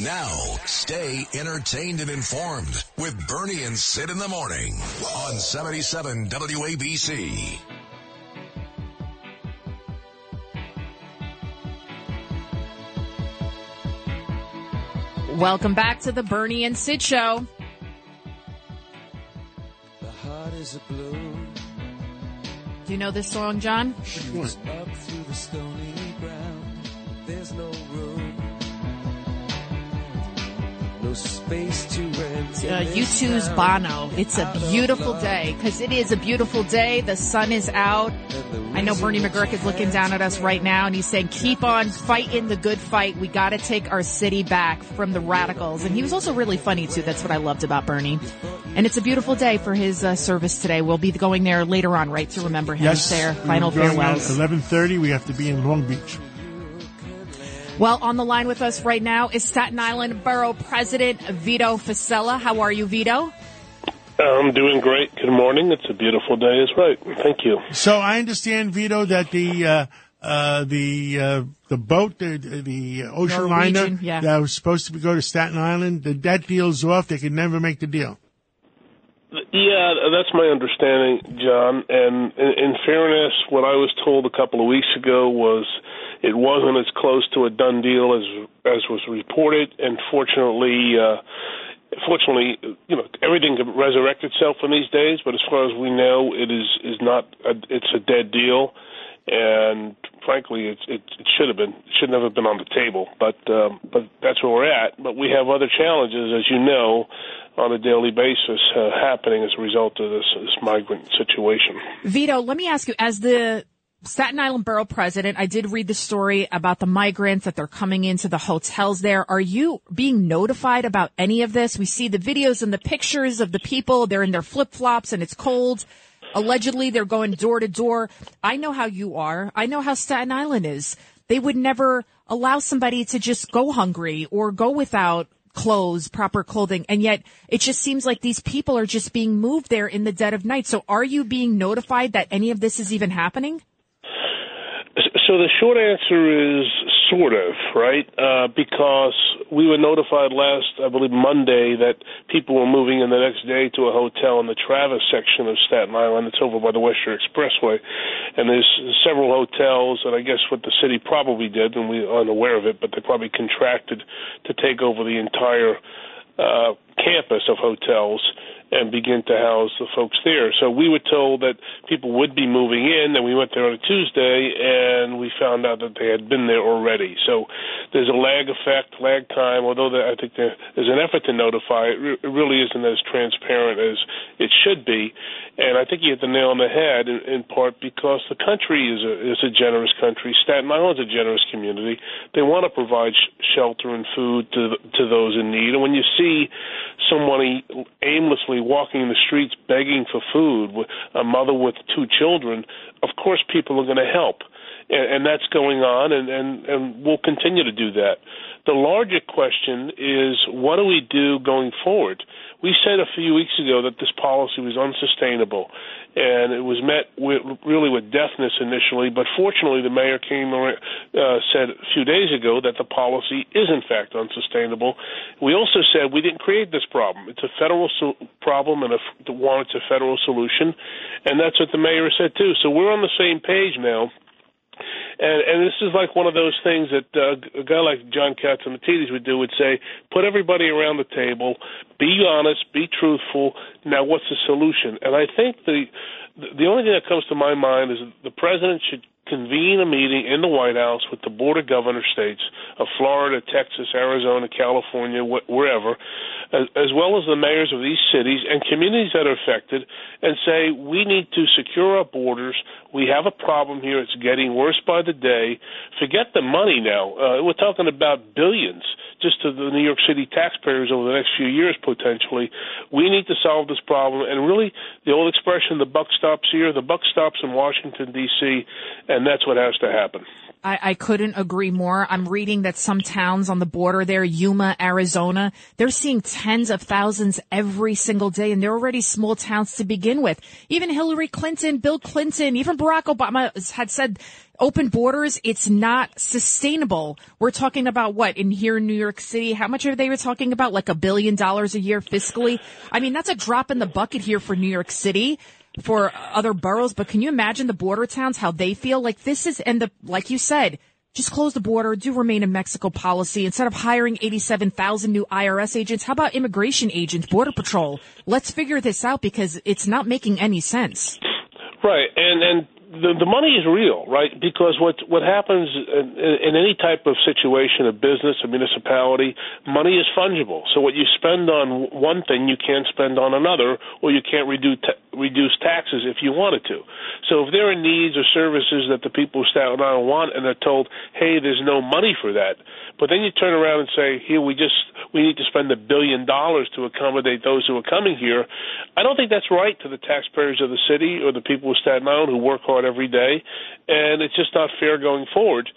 Now, stay entertained and informed with Bernie and Sid in the morning on 77 WABC. Welcome back to the Bernie and Sid show. The heart is a blue. Do you know this song, John? Up through the stony ground. There's no room. No space to rent. Uh, in this U2's. Bono. It's a beautiful day because it is a beautiful day. The sun is out. I know Bernie McGuirk is looking down at us right now and he's saying, keep on fighting the good fight. We got to take our city back from the radicals. And he was also really funny too. That's what I loved about Bernie. And it's a beautiful day for his uh, service today. We'll be going there later on, right, to remember him. Yes. There, final were going farewells. Eleven thirty. We have to be in Long Beach. Well, on the line with us right now is Staten Island Borough President Vito Fossella. How are you, Vito? I'm doing great. Good morning. It's a beautiful day. It's right. Thank you. So I understand, Vito, that the uh, uh, the uh, the boat, the, the ocean liner Norwegian, yeah. that was supposed to go to Staten Island, that that deal's off. They could never make the deal. Yeah, that's my understanding, John. And in, in fairness, what I was told a couple of weeks ago was it wasn't as close to a done deal as as was reported. And fortunately, uh, fortunately, you know, everything can resurrect itself in these days. But as far as we know, it is is not. A, it's a dead deal. And frankly, it's it, it should have been it should never have been on the table. But um, but that's where we're at. But we have other challenges, as you know, on a daily basis uh, happening as a result of this this migrant situation. Vito, let me ask you, as the Staten Island Borough President, I did read the story about the migrants that they're coming into the hotels there. Are you being notified about any of this? We see the videos and the pictures of the people. They're in their flip flops and it's cold. Allegedly, they're going door to door. I know how you are. I know how Staten Island is. They would never allow somebody to just go hungry or go without clothes, proper clothing. And yet it just seems like these people are just being moved there in the dead of night. So are you being notified that any of this is even happening? So the short answer is sort of right uh, because we were notified last, I believe, Monday that people were moving in the next day to a hotel in the Travis section of Staten Island. It's over by the Western Expressway, and there's several hotels. And I guess what the city probably did, and we are unaware of it, but they probably contracted to take over the entire uh, campus of hotels and begin to house the folks there. So we were told that people would be moving in, and we went there on a Tuesday, and we found out that they had been there already. So there's a lag effect, lag time. Although there, I think there is an effort to notify, it, re- it really isn't as transparent as it should be. And I think you hit the nail on the head in, in part because the country is a is a generous country. Staten Island's a generous community. They want to provide sh- shelter and food to to those in need. And when you see somebody aimlessly walking in the streets begging for food, a mother with two children, of course people are going to help. And, and that's going on, and, and, and we'll continue to do that. The larger question is what do we do going forward? We said a few weeks ago that this policy was unsustainable, and it was met with, really with deafness initially. But fortunately, the mayor came uh, said a few days ago that the policy is in fact unsustainable. We also said we didn't create this problem; it's a federal so- problem and f- warrants a federal solution, and that's what the mayor said too. So we're on the same page now. And and this is like one of those things that uh, a guy like John Catsimatidis would do would say, put everybody around the table, be honest, be truthful. Now, what's the solution? And I think the the only thing that comes to my mind is the president should convene a meeting in the White House with the board of governor states of Florida, Texas, Arizona, California, wh- wherever, as, as well as the mayors of these cities and communities that are affected, and say we need to secure our borders. We have a problem here; it's getting worse by the day. Forget the money now. Uh, we're talking about billions just to the New York City taxpayers over the next few years potentially. We need to solve this problem, and really, the old expression, "the buck stops here," the buck stops in Washington D.C., and that's what has to happen. I, I couldn't agree more. I'm reading that some towns on the border there, Yuma, Arizona, they're seeing tens of thousands every single day, and they're already small towns to begin with. Even Hillary Clinton, Bill Clinton, even Barack Obama had said open borders, it's not sustainable. We're talking about what in here in New York City? How much are they were talking about? Like a billion dollars a year fiscally? I mean, that's a drop in the bucket here for New York City for other boroughs, but can you imagine the border towns, how they feel? Like this is, and the, like you said, just close the border, do remain in Mexico policy. Instead of hiring 87,000 new IRS agents, how about immigration agents, border patrol? Let's figure this out because it's not making any sense. Right. And, and the the money is real, right? Because what what happens in, in any type of situation, a business, a municipality, money is fungible. So what you spend on one thing, you can't spend on another, or you can't reduce ta- reduce taxes if you wanted to. So if there are needs or services that the people of Staten Island want, and they're told, "Hey, there's no money for that," but then you turn around and say, "Here, we just we need to spend a billion dollars to accommodate those who are coming here," I don't think that's right to the taxpayers of the city or the people of Staten Island who work hard every day, and it's just not fair going forward.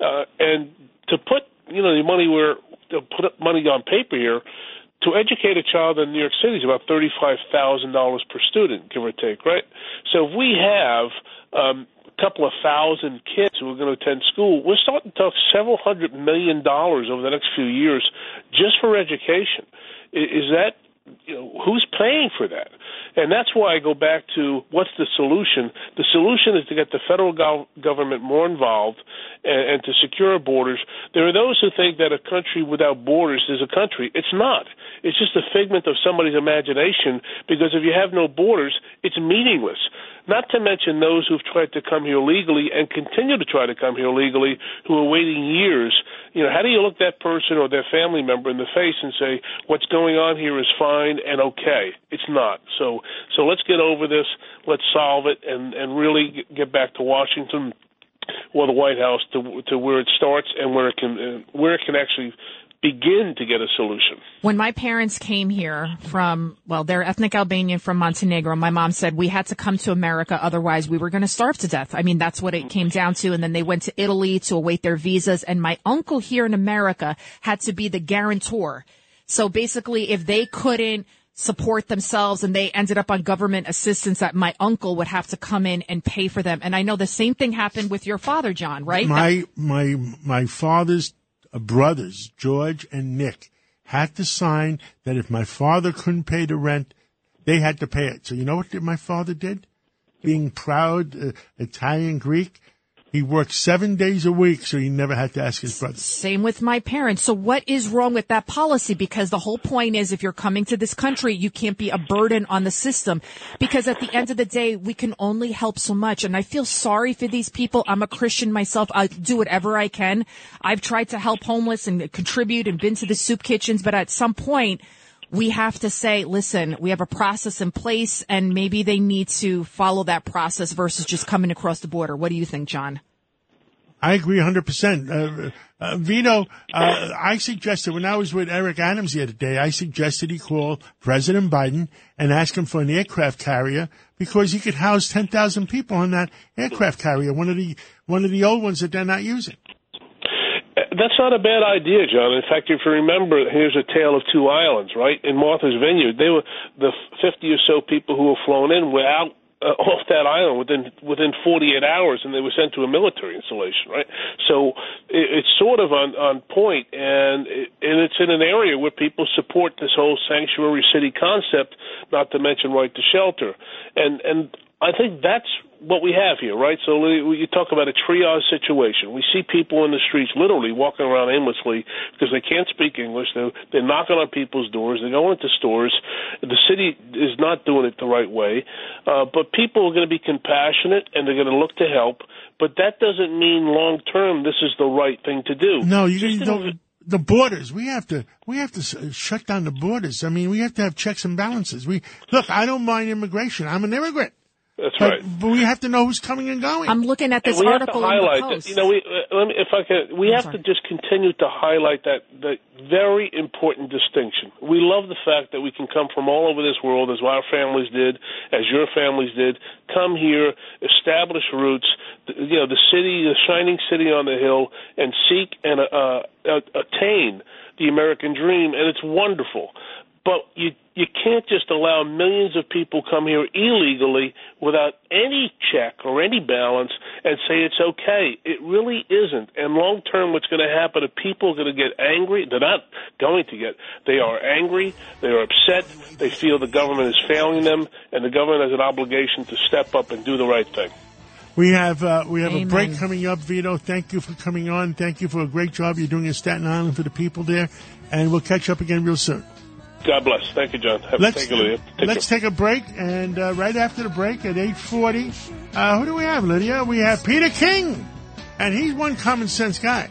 Uh, and to put you know the money where to put money on paper here to educate a child in New York City is about thirty five thousand dollars per student, give or take, right? So if we have um, a couple of thousand kids who are going to attend school, we're starting to talk several hundred million dollars over the next few years just for education. Is that you know who's paying for that? And that's why I go back to what's the solution? The solution is to get the federal go- government more involved and, and to secure borders. There are those who think that a country without borders is a country. It's not. It's just a figment of somebody's imagination because if you have no borders, it's meaningless. Not to mention those who've tried to come here legally and continue to try to come here legally who are waiting years. You know, how do you look that person or their family member in the face and say, what's going on here is fine and okay? It's not. So, so let's get over this. Let's solve it and, and really get back to Washington or the White House to, to where it starts and where it can, uh, where it can actually begin to get a solution. When my parents came here from, well, they're ethnic Albanian from Montenegro, my mom said we had to come to America, otherwise we were going to starve to death. I mean, that's what it came down to. And then they went to Italy to await their visas. And my uncle here in America had to be the guarantor. So basically, if they couldn't support themselves and they ended up on government assistance that my uncle would have to come in and pay for them. And I know the same thing happened with your father, John, right? My my my father's brothers, George and Nick, had to sign that if my father couldn't pay the rent, they had to pay it. So you know what my father did? Being proud uh, Italian Greek, he worked seven days a week, so he never had to ask his brothers. Same with my parents. So what is wrong with that policy? Because the whole point is if you're coming to this country, you can't be a burden on the system. Because at the end of the day, we can only help so much. And I feel sorry for these people. I'm a Christian myself. I do whatever I can. I've tried to help homeless and contribute and been to the soup kitchens, but at some point, we have to say, listen, we have a process in place and maybe they need to follow that process versus just coming across the border. What do you think, John? I agree 100%. Uh, uh, Vito, uh, I suggested when I was with Eric Adams the other day, I suggested he call President Biden and ask him for an aircraft carrier because he could house 10,000 people on that aircraft carrier, one of the, one of the old ones that they're not using. That's not a bad idea, John. In fact, if you remember, here's a tale of two islands, right? In Martha's Vineyard, they were the 50 or so people who were flown in were out uh, off that island within within 48 hours, and they were sent to a military installation, right? So it, it's sort of on on point, and it, and it's in an area where people support this whole sanctuary city concept, not to mention right to shelter, and and I think that's what we have here, right? So you talk about a triage situation. We see people in the streets literally walking around aimlessly because they can't speak English. They're, they're knocking on people's doors. They're going into stores. The city is not doing it the right way. Uh, but people are going to be compassionate and they're going to look to help. But that doesn't mean long term this is the right thing to do. No, you, you don't the borders. We have to we have to shut down the borders. I mean, we have to have checks and balances. We look. I don't mind immigration. I'm an immigrant. That's but, right. but we have to know who's coming and going. I'm looking at this And we have to article in highlight the that. Post. You know, we, uh, let me, if I can, we I'm have sorry. to just continue to highlight that that very important distinction. We love the fact that we can come from all over this world, as our families did, as your families did, come here, establish roots. You know, the city, the shining city on the hill, and seek and uh, uh, attain the American dream, and it's wonderful. But you you can't just allow millions of people come here illegally without any check or any balance and say it's okay. It really isn't. And long term, what's going to happen is people are going to get angry. They're not going to get. They are angry. They are upset. They feel the government is failing them, and the government has an obligation to step up and do the right thing. We have uh, we have a break coming up, Vito. Thank you for coming on. Thank you for a great job you're doing in Staten Island for the people there, and we'll catch up again real soon. God bless. Thank you, John. Have, Let's Lydia. Take let's care. take a break, and uh, right after the break at eight forty, uh, who do we have, Lydia? We have Peter King, and he's one common sense guy.